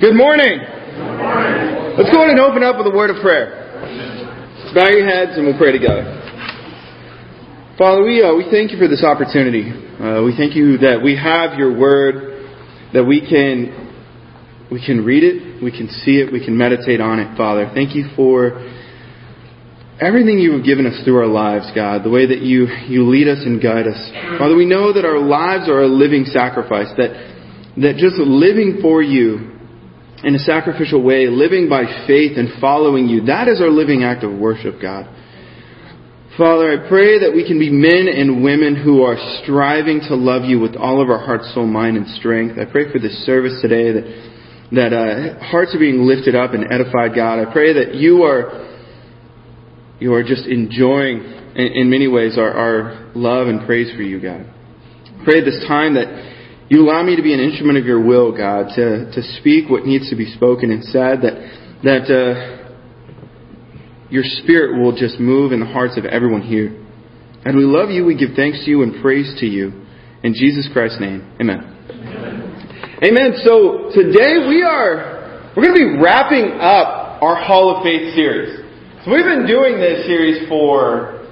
Good morning. Let's go ahead and open up with a word of prayer. Bow your heads and we'll pray together. Father, we, uh, we thank you for this opportunity. Uh, we thank you that we have your word, that we can, we can read it, we can see it, we can meditate on it, Father. Thank you for everything you have given us through our lives, God, the way that you, you lead us and guide us. Father, we know that our lives are a living sacrifice, that, that just living for you in a sacrificial way, living by faith and following you, that is our living act of worship, God. Father, I pray that we can be men and women who are striving to love you with all of our heart, soul, mind, and strength. I pray for this service today that that uh, hearts are being lifted up and edified, God. I pray that you are you are just enjoying, in, in many ways, our, our love and praise for you, God. I Pray this time that you allow me to be an instrument of your will, God, to, to speak what needs to be spoken and said, that, that uh, your spirit will just move in the hearts of everyone here. And we love you, we give thanks to you and praise to you. In Jesus Christ's name, amen. Amen. amen. So today we are, we're going to be wrapping up our Hall of Faith series. So we've been doing this series for,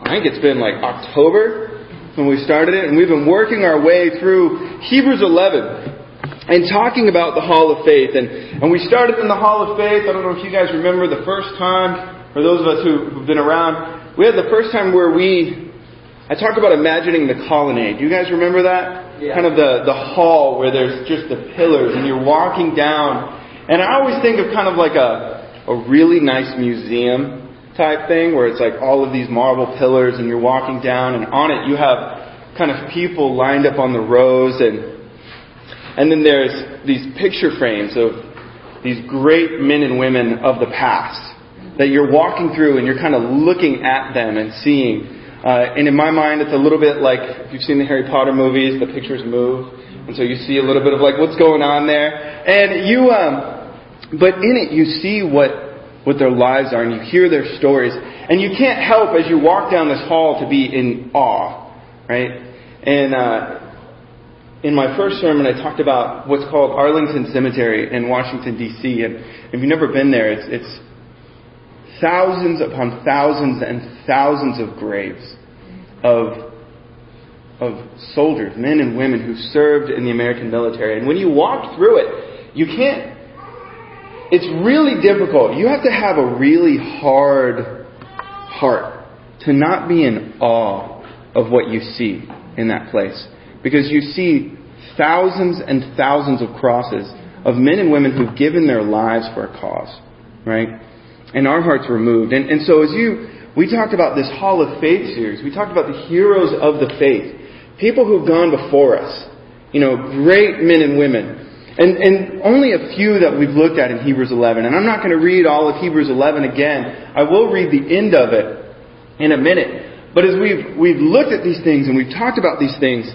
I think it's been like October when we started it, and we've been working our way through Hebrews 11 and talking about the Hall of Faith. And, and we started in the Hall of Faith. I don't know if you guys remember the first time, or those of us who, who've been around. We had the first time where we, I talked about imagining the colonnade. Do you guys remember that? Yeah. Kind of the, the hall where there's just the pillars and you're walking down. And I always think of kind of like a, a really nice museum type thing where it's like all of these marble pillars and you're walking down and on it you have kind of people lined up on the rows and and then there's these picture frames of these great men and women of the past that you're walking through and you're kind of looking at them and seeing. Uh, and in my mind, it's a little bit like if you've seen the Harry Potter movies, the pictures move, and so you see a little bit of like what's going on there. And you, um, but in it, you see what, what their lives are and you hear their stories. And you can't help as you walk down this hall to be in awe, right? And, uh, in my first sermon, I talked about what's called Arlington Cemetery in Washington, D.C. And if you've never been there, it's, it's thousands upon thousands and thousands of graves of, of soldiers, men and women who served in the American military. And when you walk through it, you can't it's really difficult. You have to have a really hard heart to not be in awe of what you see in that place. Because you see thousands and thousands of crosses of men and women who've given their lives for a cause, right? And our hearts were moved. And, and so as you, we talked about this Hall of Faith series. We talked about the heroes of the faith. People who've gone before us. You know, great men and women and, and only a few that we've looked at in Hebrews 11. And I'm not going to read all of Hebrews 11 again. I will read the end of it in a minute. But as we've, we've looked at these things and we've talked about these things,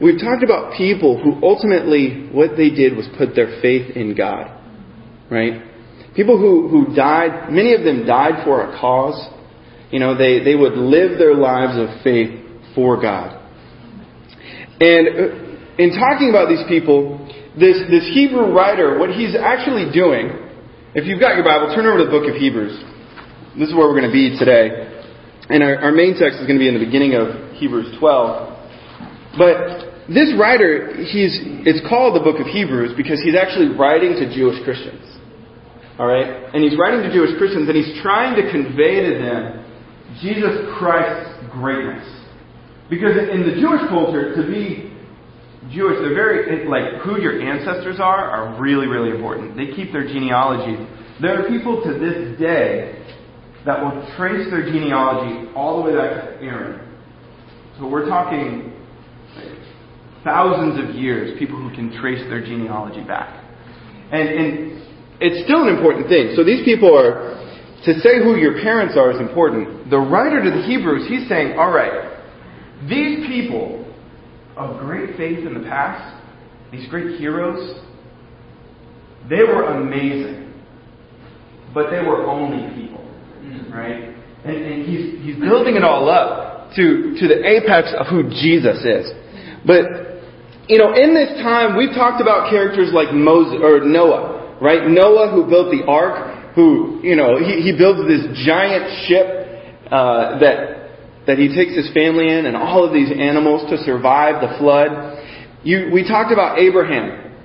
we've talked about people who ultimately, what they did was put their faith in God. Right? People who, who died, many of them died for a cause. You know, they, they would live their lives of faith for God. And uh, in talking about these people, this, this Hebrew writer, what he's actually doing, if you've got your Bible, turn over to the book of Hebrews. This is where we're going to be today. And our, our main text is going to be in the beginning of Hebrews 12. But this writer, he's, it's called the book of Hebrews because he's actually writing to Jewish Christians. Alright? And he's writing to Jewish Christians and he's trying to convey to them Jesus Christ's greatness. Because in the Jewish culture, to be Jewish, they're very, like, who your ancestors are, are really, really important. They keep their genealogy. There are people to this day that will trace their genealogy all the way back to Aaron. So we're talking like, thousands of years, people who can trace their genealogy back. And, and it's still an important thing. So these people are, to say who your parents are is important. The writer to the Hebrews, he's saying, all right, these people of great faith in the past, these great heroes, they were amazing. But they were only people. Right? And, and he's, he's building it all up to, to the apex of who Jesus is. But you know, in this time, we've talked about characters like Moses or Noah, right? Noah, who built the ark, who, you know, he, he builds this giant ship uh, that that he takes his family in and all of these animals to survive the flood. You, we talked about Abraham,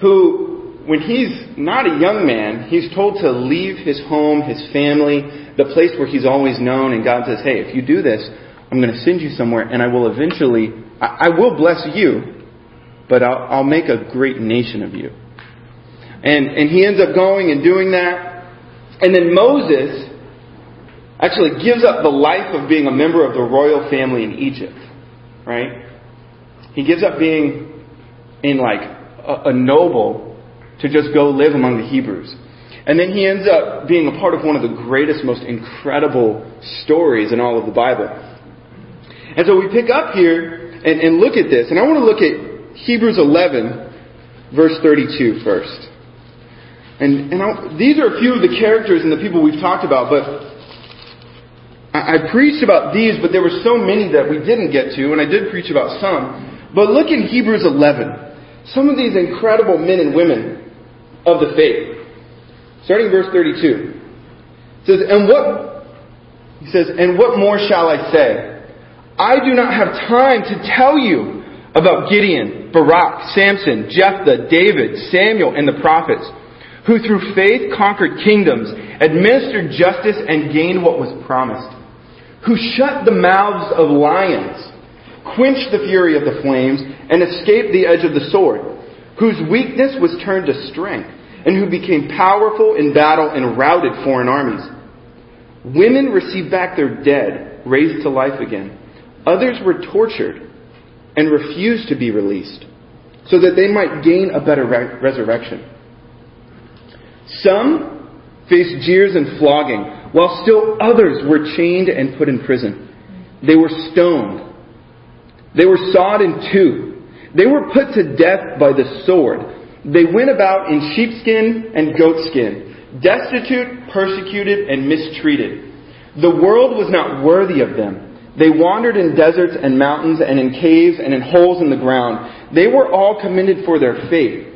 who, when he's not a young man, he's told to leave his home, his family, the place where he's always known, and God says, hey, if you do this, I'm going to send you somewhere, and I will eventually, I, I will bless you, but I'll, I'll make a great nation of you. And, and he ends up going and doing that. And then Moses actually gives up the life of being a member of the royal family in Egypt, right? He gives up being in like a, a noble to just go live among the Hebrews. And then he ends up being a part of one of the greatest, most incredible stories in all of the Bible. And so we pick up here and, and look at this. And I want to look at Hebrews 11, verse 32 first. And, and these are a few of the characters and the people we've talked about, but I, preached about these, but there were so many that we didn't get to, and I did preach about some. But look in Hebrews 11. Some of these incredible men and women of the faith. Starting verse 32. It says, And what, he says, And what more shall I say? I do not have time to tell you about Gideon, Barak, Samson, Jephthah, David, Samuel, and the prophets, who through faith conquered kingdoms, administered justice, and gained what was promised, who shut the mouths of lions, quenched the fury of the flames, and escaped the edge of the sword, whose weakness was turned to strength, and who became powerful in battle and routed foreign armies. Women received back their dead, raised to life again. Others were tortured and refused to be released so that they might gain a better re- resurrection. Some faced jeers and flogging, while still others were chained and put in prison. They were stoned. They were sawed in two. They were put to death by the sword. They went about in sheepskin and goatskin, destitute, persecuted, and mistreated. The world was not worthy of them. They wandered in deserts and mountains and in caves and in holes in the ground. They were all commended for their faith.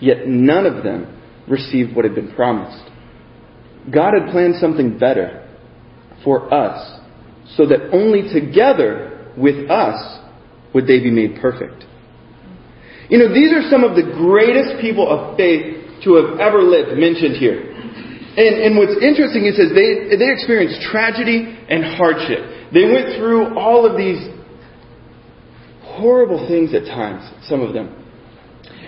Yet none of them received what had been promised. God had planned something better for us so that only together with us would they be made perfect. You know, these are some of the greatest people of faith to have ever lived mentioned here. And, and what's interesting is that they, they experienced tragedy and hardship. They went through all of these horrible things at times, some of them.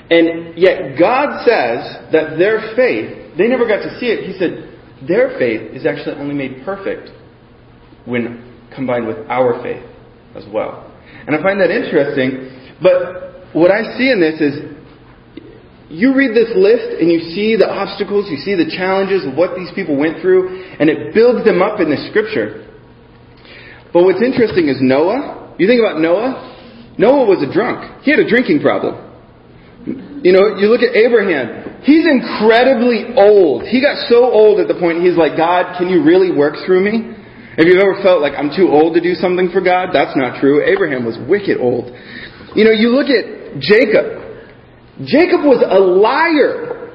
And yet God says that their faith, they never got to see it. He said, their faith is actually only made perfect when combined with our faith as well. And I find that interesting. But what I see in this is you read this list and you see the obstacles, you see the challenges of what these people went through, and it builds them up in the scripture. But what's interesting is Noah. You think about Noah? Noah was a drunk. He had a drinking problem. You know, you look at Abraham. He's incredibly old. He got so old at the point he's like, God, can you really work through me? If you've ever felt like I'm too old to do something for God, that's not true. Abraham was wicked old. You know, you look at Jacob. Jacob was a liar.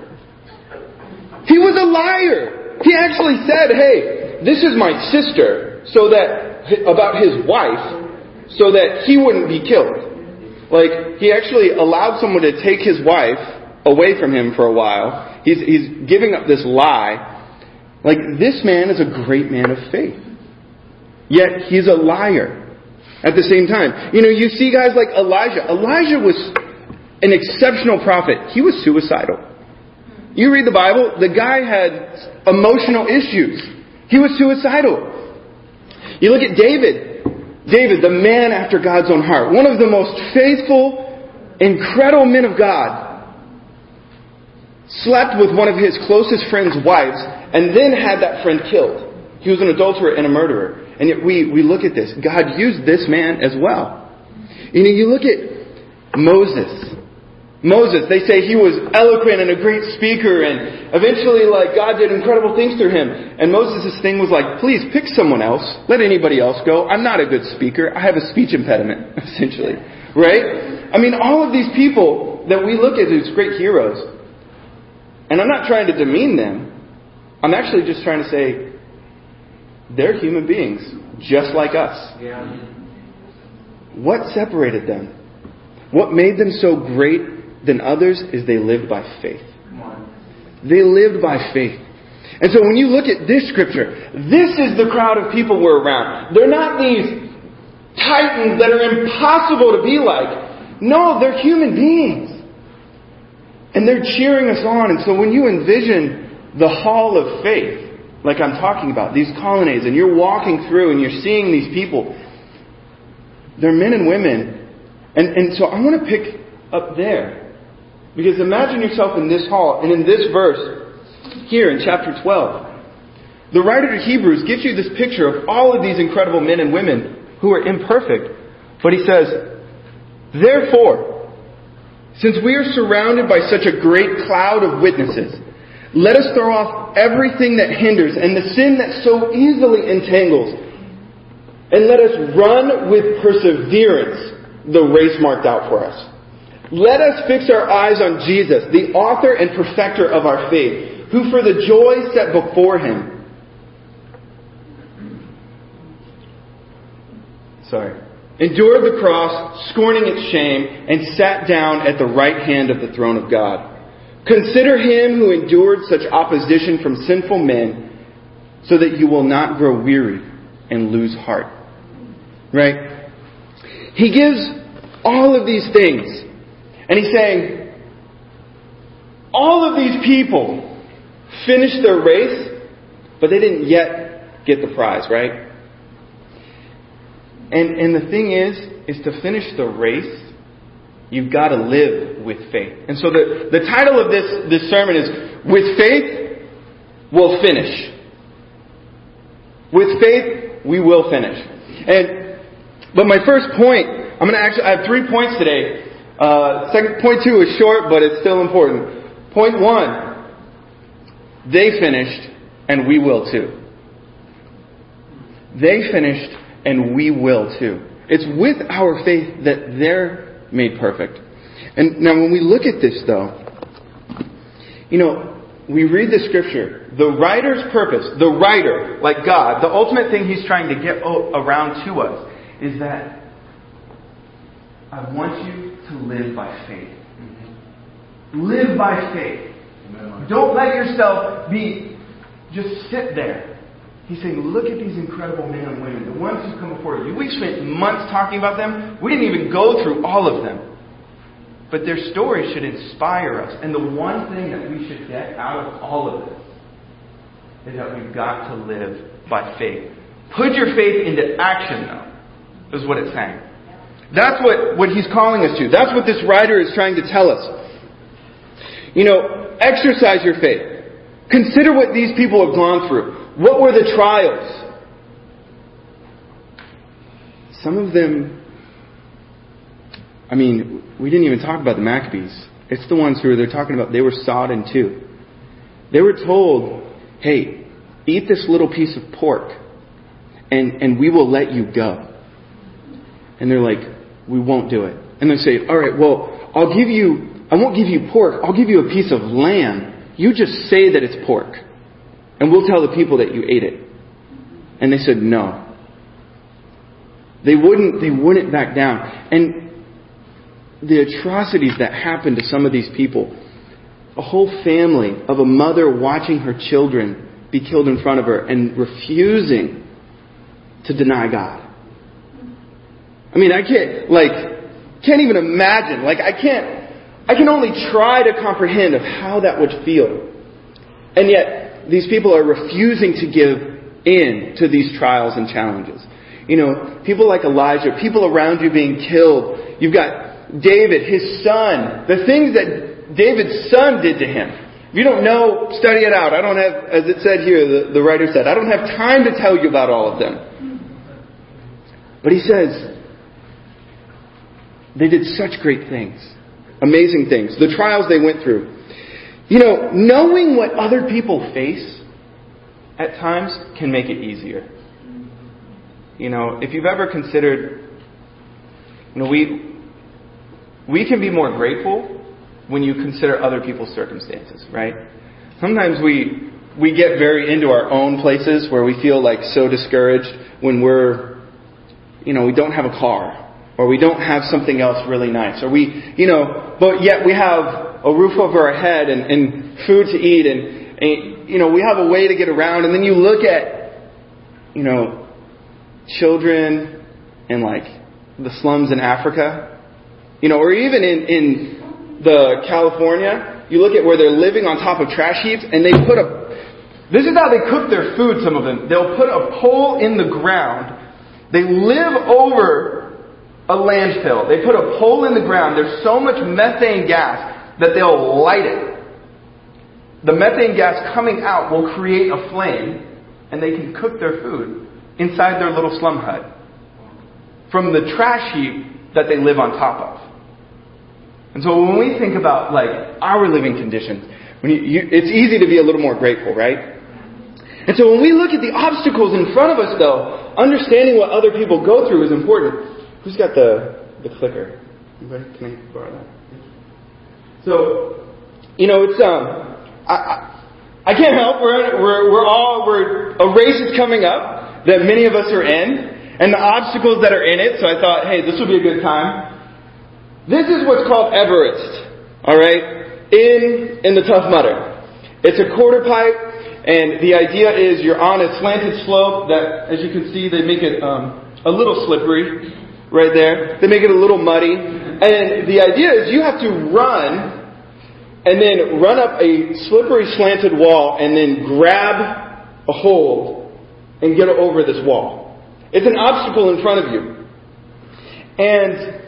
He was a liar. He actually said, hey, this is my sister, so that, about his wife, so that he wouldn't be killed. Like, he actually allowed someone to take his wife away from him for a while. He's, he's giving up this lie. Like, this man is a great man of faith. Yet, he's a liar at the same time. You know, you see guys like Elijah. Elijah was an exceptional prophet. He was suicidal. You read the Bible, the guy had emotional issues. He was suicidal. You look at David. David, the man after God's own heart, one of the most faithful, incredible men of God, slept with one of his closest friend's wives and then had that friend killed. He was an adulterer and a murderer. And yet we, we look at this. God used this man as well. You know, you look at Moses. Moses, they say he was eloquent and a great speaker, and eventually, like, God did incredible things through him. And Moses' thing was like, please pick someone else. Let anybody else go. I'm not a good speaker. I have a speech impediment, essentially. Right? I mean, all of these people that we look at as great heroes, and I'm not trying to demean them, I'm actually just trying to say they're human beings, just like us. Yeah. What separated them? What made them so great than others is they lived by faith. They lived by faith. And so when you look at this scripture, this is the crowd of people we're around. They're not these titans that are impossible to be like. No, they're human beings. And they're cheering us on. And so when you envision the hall of faith, like I'm talking about, these colonnades, and you're walking through and you're seeing these people, they're men and women. And, and so I want to pick up there. Because imagine yourself in this hall and in this verse, here in chapter 12. The writer to Hebrews gives you this picture of all of these incredible men and women who are imperfect. But he says, Therefore, since we are surrounded by such a great cloud of witnesses, let us throw off everything that hinders and the sin that so easily entangles, and let us run with perseverance the race marked out for us. Let us fix our eyes on Jesus, the author and perfecter of our faith who for the joy set before him. Sorry. Endured the cross, scorning its shame, and sat down at the right hand of the throne of God. Consider him who endured such opposition from sinful men, so that you will not grow weary and lose heart. Right? He gives all of these things. And he's saying, all of these people finished their race, but they didn't yet get the prize, right? And, and the thing is, is to finish the race, you've got to live with faith. And so the, the title of this, this sermon is, With Faith, We'll Finish. With faith, we will finish. And, but my first point, I'm going to actually, I have three points today. Uh, second, point two is short, but it's still important. Point one, they finished, and we will too. They finished, and we will too. It's with our faith that they're made perfect. And now, when we look at this, though, you know, we read the scripture. The writer's purpose, the writer, like God, the ultimate thing he's trying to get around to us is that I want you to live by faith. Live by faith. Don't let yourself be just sit there. He's saying, look at these incredible men and women, the ones who come before you. We spent months talking about them. We didn't even go through all of them. But their story should inspire us. And the one thing that we should get out of all of this is that we've got to live by faith. Put your faith into action, though, is what it's saying. That's what, what he's calling us to. That's what this writer is trying to tell us. You know, Exercise your faith. Consider what these people have gone through. What were the trials? Some of them, I mean, we didn't even talk about the Maccabees. It's the ones who they're talking about, they were sawed in two. They were told, hey, eat this little piece of pork and, and we will let you go. And they're like, we won't do it. And they say, all right, well, I'll give you I won't give you pork. I'll give you a piece of lamb. You just say that it's pork. And we'll tell the people that you ate it. And they said no. They wouldn't, they wouldn't back down. And the atrocities that happened to some of these people, a whole family of a mother watching her children be killed in front of her and refusing to deny God. I mean, I can't, like, can't even imagine. Like, I can't, I can only try to comprehend of how that would feel. And yet, these people are refusing to give in to these trials and challenges. You know, people like Elijah, people around you being killed. You've got David, his son, the things that David's son did to him. If you don't know, study it out. I don't have, as it said here, the, the writer said, I don't have time to tell you about all of them. But he says, they did such great things amazing things, the trials they went through. You know, knowing what other people face at times can make it easier. You know, if you've ever considered, you know, we we can be more grateful when you consider other people's circumstances, right? Sometimes we, we get very into our own places where we feel like so discouraged when we're, you know, we don't have a car or we don't have something else really nice or we, you know, but yet we have a roof over our head and, and food to eat and, and, you know, we have a way to get around and then you look at, you know, children in like the slums in Africa, you know, or even in, in the California, you look at where they're living on top of trash heaps and they put a, this is how they cook their food, some of them. They'll put a pole in the ground. They live over a landfill. They put a pole in the ground. There's so much methane gas that they'll light it. The methane gas coming out will create a flame and they can cook their food inside their little slum hut from the trash heap that they live on top of. And so when we think about like our living conditions, you, you, it's easy to be a little more grateful, right? And so when we look at the obstacles in front of us, though, understanding what other people go through is important. Who's got the the clicker? Anybody? Can I borrow that? So, you know, it's um, I, I, can't help. We're we're we're all we're a race is coming up that many of us are in and the obstacles that are in it. So I thought, hey, this would be a good time. This is what's called Everest. All right, in in the Tough Mudder. It's a quarter pipe, and the idea is you're on a slanted slope that, as you can see, they make it um, a little slippery right there. They make it a little muddy, and the idea is you have to run and then run up a slippery slanted wall and then grab a hold and get over this wall. It's an obstacle in front of you. And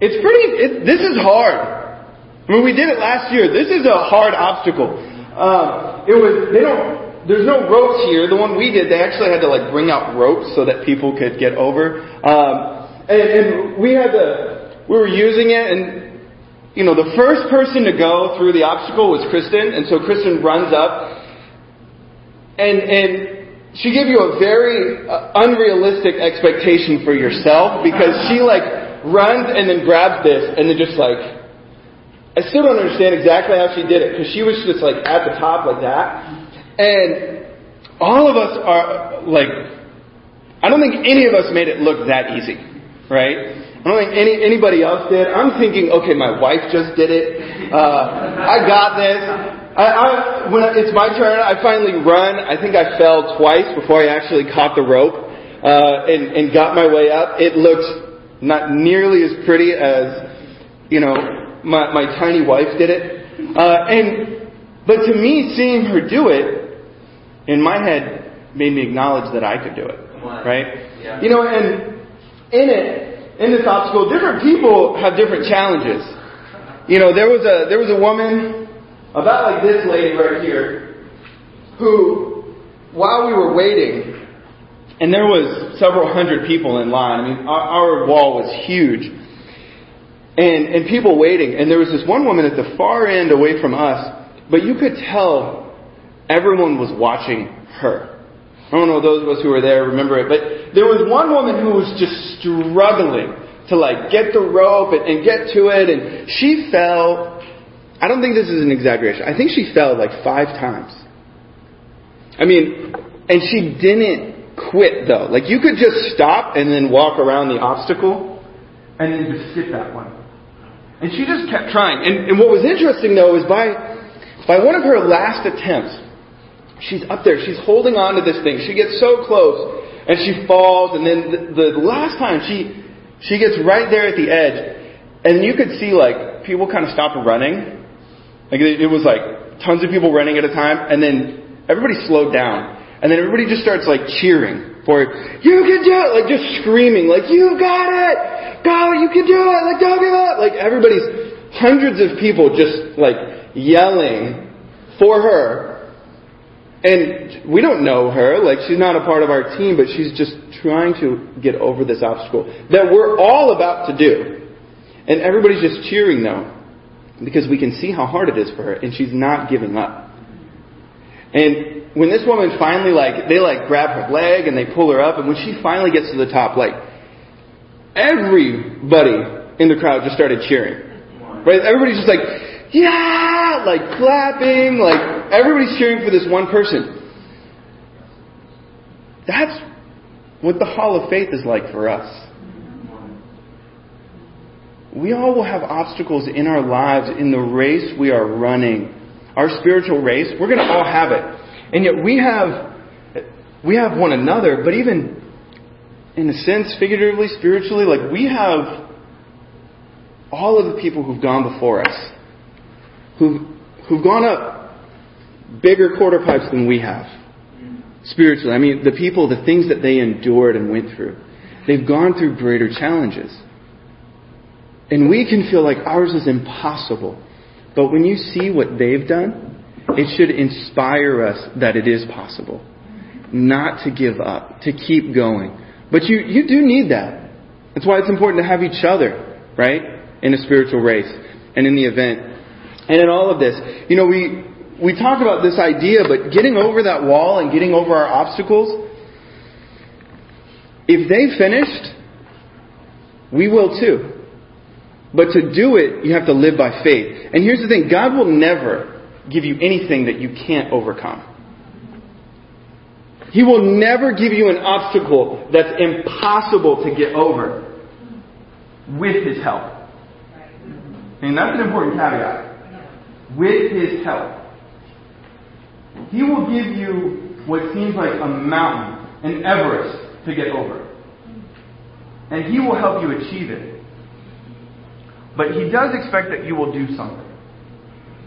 it's pretty, it, this is hard. I mean, we did it last year. This is a hard obstacle. Uh, it was, they don't, there's no ropes here. The one we did, they actually had to like bring out ropes so that people could get over. Um, and, and we had to, we were using it and you know, the first person to go through the obstacle was Kristen, and so Kristen runs up, and and she gave you a very uh, unrealistic expectation for yourself because she like runs and then grabs this and then just like I still don't understand exactly how she did it because she was just like at the top like that. And all of us are like I don't think any of us made it look that easy right I don't think any anybody else did I'm thinking okay my wife just did it uh, I got this I, I, when it's my turn, I finally run. I think I fell twice before I actually caught the rope uh, and, and got my way up. It looks not nearly as pretty as you know my, my tiny wife did it. Uh, and but to me, seeing her do it in my head made me acknowledge that I could do it. Right? Yeah. You know, and in it, in this obstacle, different people have different challenges. You know, there was a there was a woman about like this lady right here, who, while we were waiting, and there was several hundred people in line. I mean, our, our wall was huge. And, and people waiting. And there was this one woman at the far end away from us, but you could tell everyone was watching her. I don't know those of us who were there remember it, but there was one woman who was just struggling to like get the rope and, and get to it, and she fell I don't think this is an exaggeration. I think she fell like five times. I mean, and she didn't quit though. Like you could just stop and then walk around the obstacle and then just skip that one. And she just kept trying. And, and what was interesting though is by, by one of her last attempts, she's up there, she's holding on to this thing. She gets so close and she falls and then the, the last time she, she gets right there at the edge and you could see like people kind of stop running like it, was like tons of people running at a time, and then everybody slowed down, and then everybody just starts like cheering for it. You can do it! Like just screaming, like you got it! Go! You can do it! Like don't give up! Like everybody's hundreds of people just like yelling for her. And we don't know her, like she's not a part of our team, but she's just trying to get over this obstacle that we're all about to do. And everybody's just cheering though because we can see how hard it is for her, and she's not giving up. And when this woman finally like they like grab her leg and they pull her up, and when she finally gets to the top, like everybody in the crowd just started cheering. Right? Everybody's just like, yeah, like clapping, like everybody's cheering for this one person. That's what the Hall of Faith is like for us. We all will have obstacles in our lives in the race we are running. Our spiritual race, we're going to all have it. And yet we have we have one another, but even in a sense, figuratively, spiritually, like we have all of the people who've gone before us, who've, who've gone up bigger quarter pipes than we have. Spiritually. I mean, the people, the things that they endured and went through. They've gone through greater challenges. And we can feel like ours is impossible. But when you see what they've done, it should inspire us that it is possible not to give up, to keep going. But you, you do need that. That's why it's important to have each other, right? In a spiritual race and in the event. And in all of this, you know, we, we talk about this idea, but getting over that wall and getting over our obstacles, if they finished, we will too. But to do it, you have to live by faith. And here's the thing God will never give you anything that you can't overcome. He will never give you an obstacle that's impossible to get over with His help. And that's an important caveat. With His help. He will give you what seems like a mountain, an Everest, to get over. And He will help you achieve it. But He does expect that you will do something.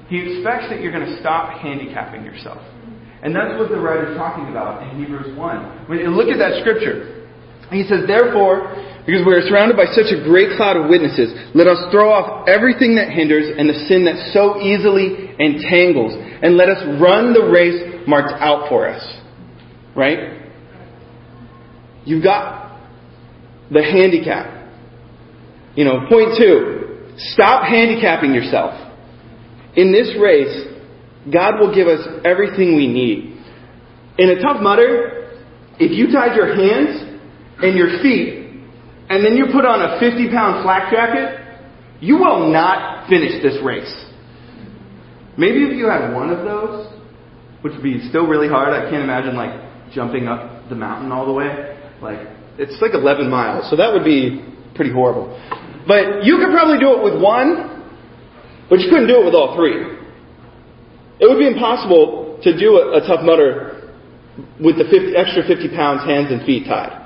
He expects that you're going to stop handicapping yourself. And that's what the writer is talking about in Hebrews 1. When you look at that scripture, he says, Therefore, because we are surrounded by such a great cloud of witnesses, let us throw off everything that hinders and the sin that so easily entangles, and let us run the race marked out for us. Right? You've got the handicap. You know, point two, stop handicapping yourself. In this race, God will give us everything we need. In a Tough Mudder, if you tied your hands and your feet, and then you put on a 50 pound flak jacket, you will not finish this race. Maybe if you had one of those, which would be still really hard, I can't imagine like jumping up the mountain all the way. Like, it's like 11 miles, so that would be pretty horrible. But you could probably do it with one, but you couldn't do it with all three. It would be impossible to do a, a Tough Mudder with the 50, extra 50 pounds hands and feet tied.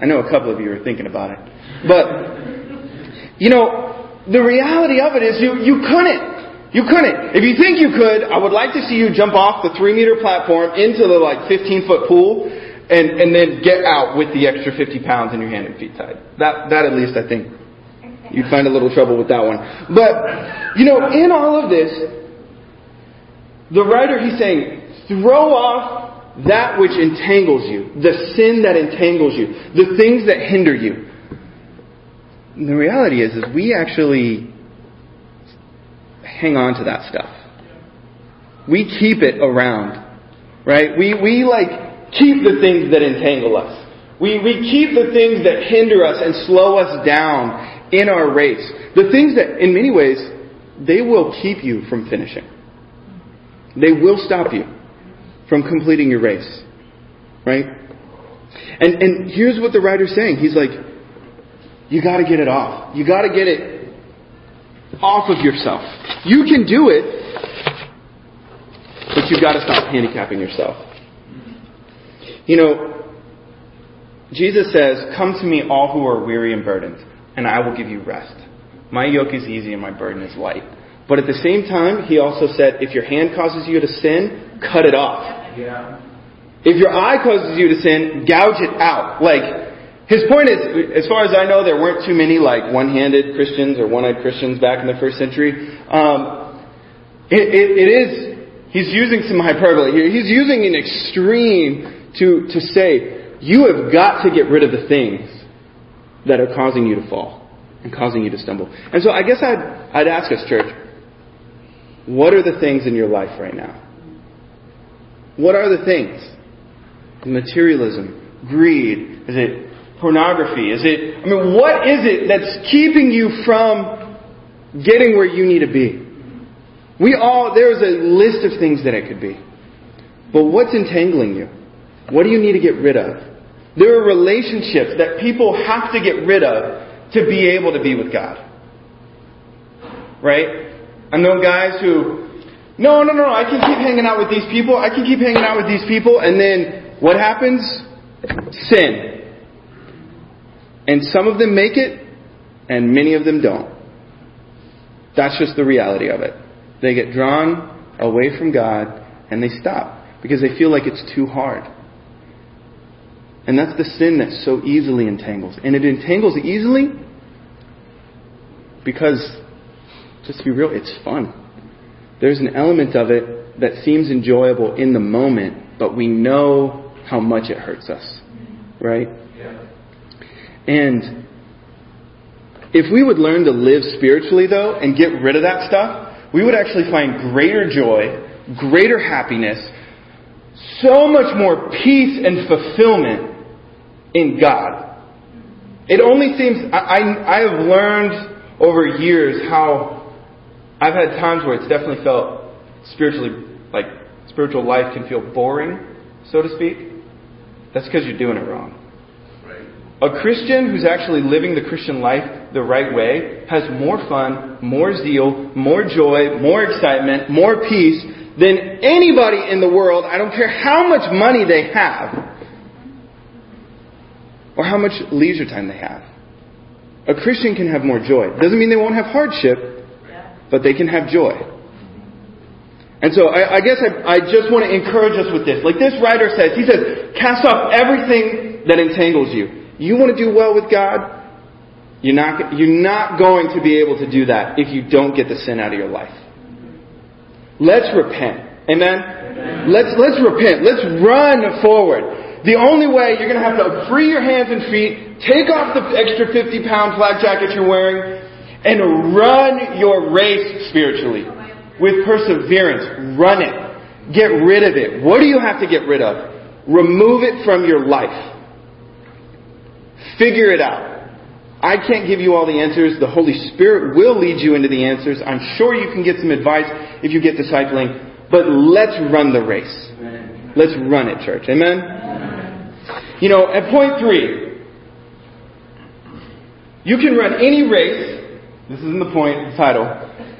I know a couple of you are thinking about it. But, you know, the reality of it is you, you couldn't. You couldn't. If you think you could, I would like to see you jump off the three meter platform into the like 15 foot pool and, and then get out with the extra 50 pounds in your hand and feet tied. That, that at least I think you'd find a little trouble with that one. But, you know, in all of this, the writer, he's saying, throw off that which entangles you, the sin that entangles you, the things that hinder you. And the reality is, is we actually hang on to that stuff. We keep it around, right? We, we like keep the things that entangle us. We, we keep the things that hinder us and slow us down in our race. The things that, in many ways, they will keep you from finishing. They will stop you from completing your race. Right? And, and here's what the writer's saying. He's like, you gotta get it off. You gotta get it off of yourself. You can do it, but you've gotta stop handicapping yourself. You know, Jesus says, Come to me, all who are weary and burdened, and I will give you rest. My yoke is easy and my burden is light. But at the same time, he also said, if your hand causes you to sin, cut it off. Yeah. If your eye causes you to sin, gouge it out. Like, his point is, as far as I know, there weren't too many like one-handed Christians or one-eyed Christians back in the first century. Um, it, it, it is, he's using some hyperbole here. He's using an extreme to, to say, you have got to get rid of the things that are causing you to fall and causing you to stumble. And so I guess I'd, I'd ask us, church, what are the things in your life right now? What are the things? Materialism, greed, is it pornography? Is it, I mean, what is it that's keeping you from getting where you need to be? We all, there's a list of things that it could be. But what's entangling you? What do you need to get rid of? There are relationships that people have to get rid of to be able to be with God. Right? I know guys who, no, no, no, I can keep hanging out with these people, I can keep hanging out with these people, and then what happens? Sin. And some of them make it, and many of them don't. That's just the reality of it. They get drawn away from God, and they stop because they feel like it's too hard. And that's the sin that so easily entangles. And it entangles easily because, just to be real, it's fun. There's an element of it that seems enjoyable in the moment, but we know how much it hurts us. Right? And if we would learn to live spiritually, though, and get rid of that stuff, we would actually find greater joy, greater happiness, so much more peace and fulfillment in God. It only seems, I, I, I have learned over years how I've had times where it's definitely felt spiritually, like spiritual life can feel boring, so to speak. That's because you're doing it wrong. A Christian who's actually living the Christian life the right way has more fun, more zeal, more joy, more excitement, more peace than anybody in the world. I don't care how much money they have or how much leisure time they have. A Christian can have more joy. Doesn't mean they won't have hardship, but they can have joy. And so I, I guess I, I just want to encourage us with this. Like this writer says, he says, cast off everything that entangles you. You want to do well with God? You're not, you're not going to be able to do that if you don't get the sin out of your life. Let's repent. Amen? Amen. Let's, let's repent. Let's run forward. The only way you're going to have to free your hands and feet, take off the extra 50 pound flak jacket you're wearing, and run your race spiritually. With perseverance. Run it. Get rid of it. What do you have to get rid of? Remove it from your life. Figure it out. I can't give you all the answers. The Holy Spirit will lead you into the answers. I'm sure you can get some advice if you get discipling. But let's run the race. Let's run it, church. Amen? You know, at point three, you can run any race. This isn't the point, the title.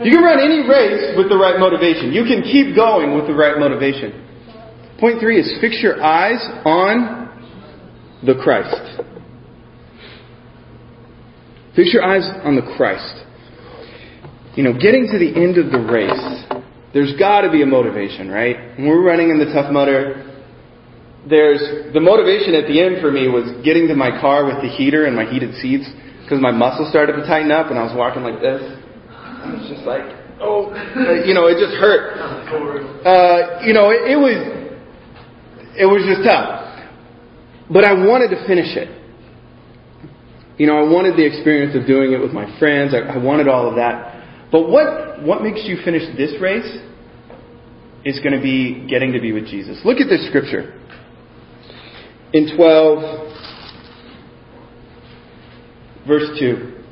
You can run any race with the right motivation. You can keep going with the right motivation. Point three is fix your eyes on the Christ. Fix your eyes on the Christ. You know, getting to the end of the race, there's got to be a motivation, right? When we're running in the Tough Mudder, there's the motivation at the end for me was getting to my car with the heater and my heated seats because my muscles started to tighten up and I was walking like this. I was just like, oh, you know, it just hurt. Uh, you know, it, it was, it was just tough. But I wanted to finish it. You know, I wanted the experience of doing it with my friends. I, I wanted all of that. But what, what makes you finish this race is going to be getting to be with Jesus. Look at this scripture in 12, verse 2.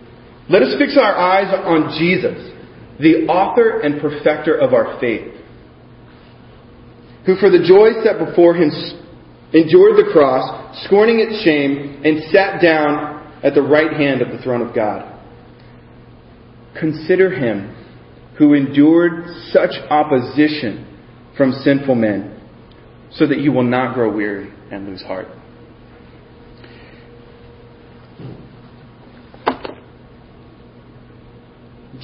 Let us fix our eyes on Jesus, the author and perfecter of our faith, who for the joy set before him endured the cross, scorning its shame, and sat down at the right hand of the throne of God. Consider him who endured such opposition from sinful men, so that you will not grow weary and lose heart.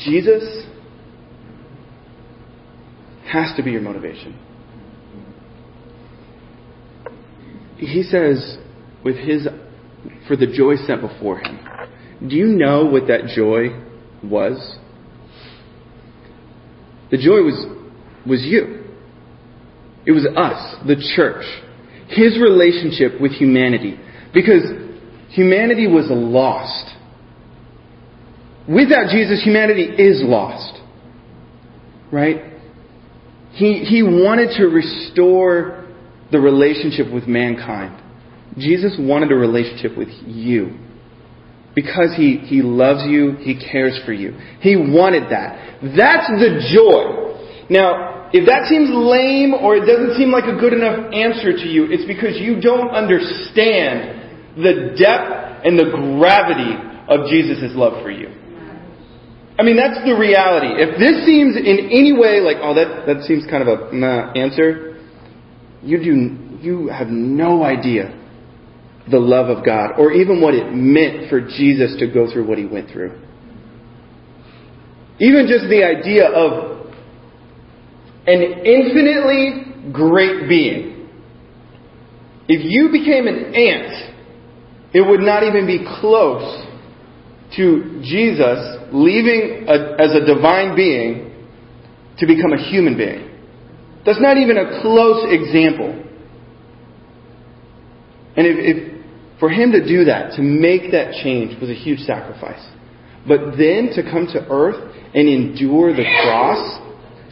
Jesus has to be your motivation. He says, with his, for the joy set before him. Do you know what that joy was? The joy was, was you. It was us, the church his relationship with humanity. Because humanity was lost. Without Jesus, humanity is lost. Right? He, he wanted to restore the relationship with mankind. Jesus wanted a relationship with you. Because he, he loves you, he cares for you. He wanted that. That's the joy. Now, if that seems lame or it doesn't seem like a good enough answer to you, it's because you don't understand the depth and the gravity of Jesus' love for you. I mean, that's the reality. If this seems in any way like, oh, that, that seems kind of a nah answer, you do, you have no idea the love of God or even what it meant for Jesus to go through what he went through. Even just the idea of an infinitely great being. If you became an ant, it would not even be close to Jesus leaving a, as a divine being to become a human being. That's not even a close example. And if, if, for him to do that, to make that change, was a huge sacrifice. But then to come to earth and endure the cross,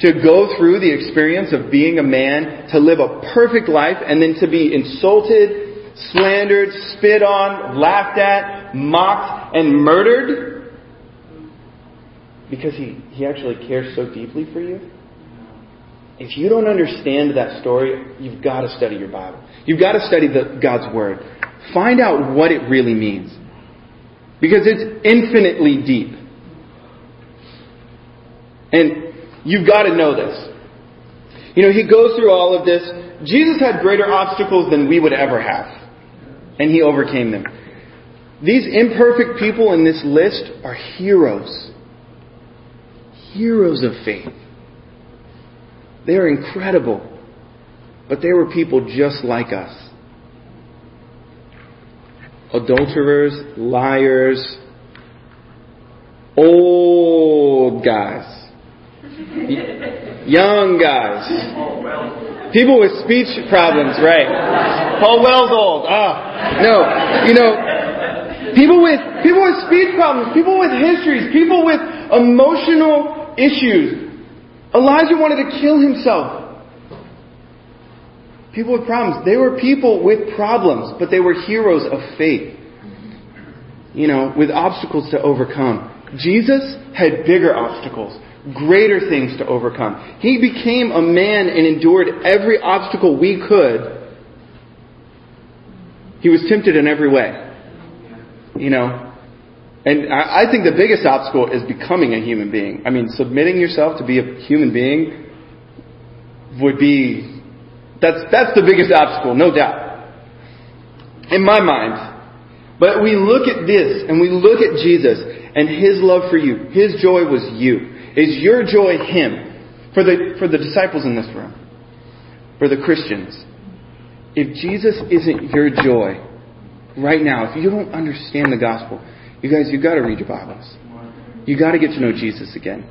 to go through the experience of being a man, to live a perfect life, and then to be insulted, slandered, spit on, laughed at, mocked, and murdered, because he, he actually cares so deeply for you? If you don't understand that story, you've got to study your Bible. You've got to study the, God's Word. Find out what it really means. Because it's infinitely deep. And you've got to know this. You know, he goes through all of this. Jesus had greater obstacles than we would ever have. And he overcame them. These imperfect people in this list are heroes heroes of faith. They are incredible, but they were people just like us. Adulterers, liars, old guys, young guys, people with speech problems, right? Paul Wells old. Ah, no, you know, people with people with speech problems, people with histories, people with emotional issues. Elijah wanted to kill himself. People with problems. They were people with problems, but they were heroes of faith. You know, with obstacles to overcome. Jesus had bigger obstacles, greater things to overcome. He became a man and endured every obstacle we could. He was tempted in every way. You know, and I think the biggest obstacle is becoming a human being. I mean, submitting yourself to be a human being would be, that's, that's the biggest obstacle, no doubt. In my mind. But we look at this and we look at Jesus and His love for you. His joy was you. Is your joy Him? For the, for the disciples in this room. For the Christians. If Jesus isn't your joy right now, if you don't understand the gospel, you guys, you've got to read your Bibles. You've got to get to know Jesus again.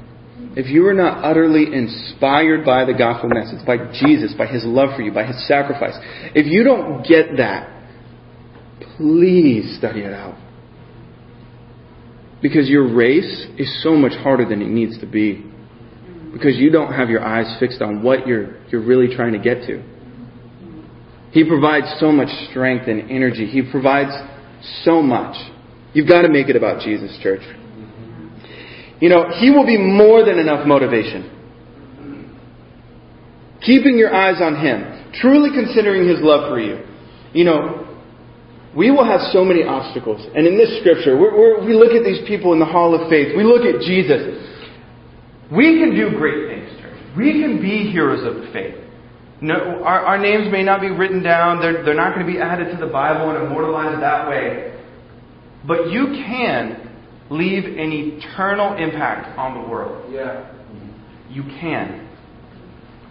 If you are not utterly inspired by the gospel message, by Jesus, by his love for you, by his sacrifice, if you don't get that, please study it out. Because your race is so much harder than it needs to be. Because you don't have your eyes fixed on what you're, you're really trying to get to. He provides so much strength and energy. He provides so much. You've got to make it about Jesus, church. You know, He will be more than enough motivation. Keeping your eyes on Him, truly considering His love for you. You know, we will have so many obstacles. And in this scripture, we're, we're, we look at these people in the hall of faith. We look at Jesus. We can do great things, church. We can be heroes of faith. No, our, our names may not be written down. They're, they're not going to be added to the Bible and immortalized that way. But you can leave an eternal impact on the world. Yeah. You can.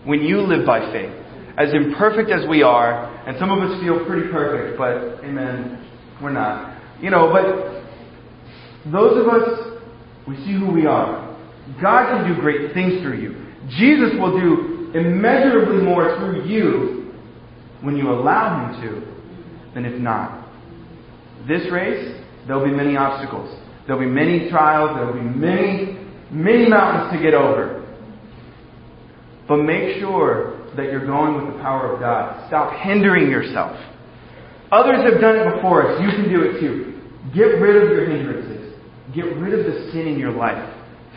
When you live by faith. As imperfect as we are, and some of us feel pretty perfect, but amen, we're not. You know, but those of us, we see who we are. God can do great things through you. Jesus will do immeasurably more through you when you allow Him to than if not. This race There'll be many obstacles. There'll be many trials. There'll be many, many mountains to get over. But make sure that you're going with the power of God. Stop hindering yourself. Others have done it before us. You can do it too. Get rid of your hindrances. Get rid of the sin in your life.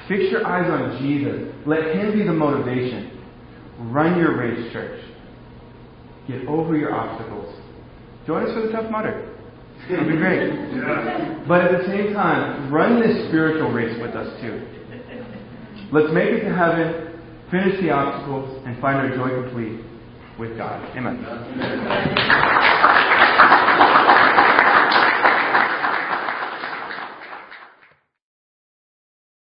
Fix your eyes on Jesus. Let Him be the motivation. Run your race, church. Get over your obstacles. Join us for the Tough Mudder. It'll be great. But at the same time, run this spiritual race with us too. Let's make it to heaven, finish the obstacles, and find our joy complete with God. Amen.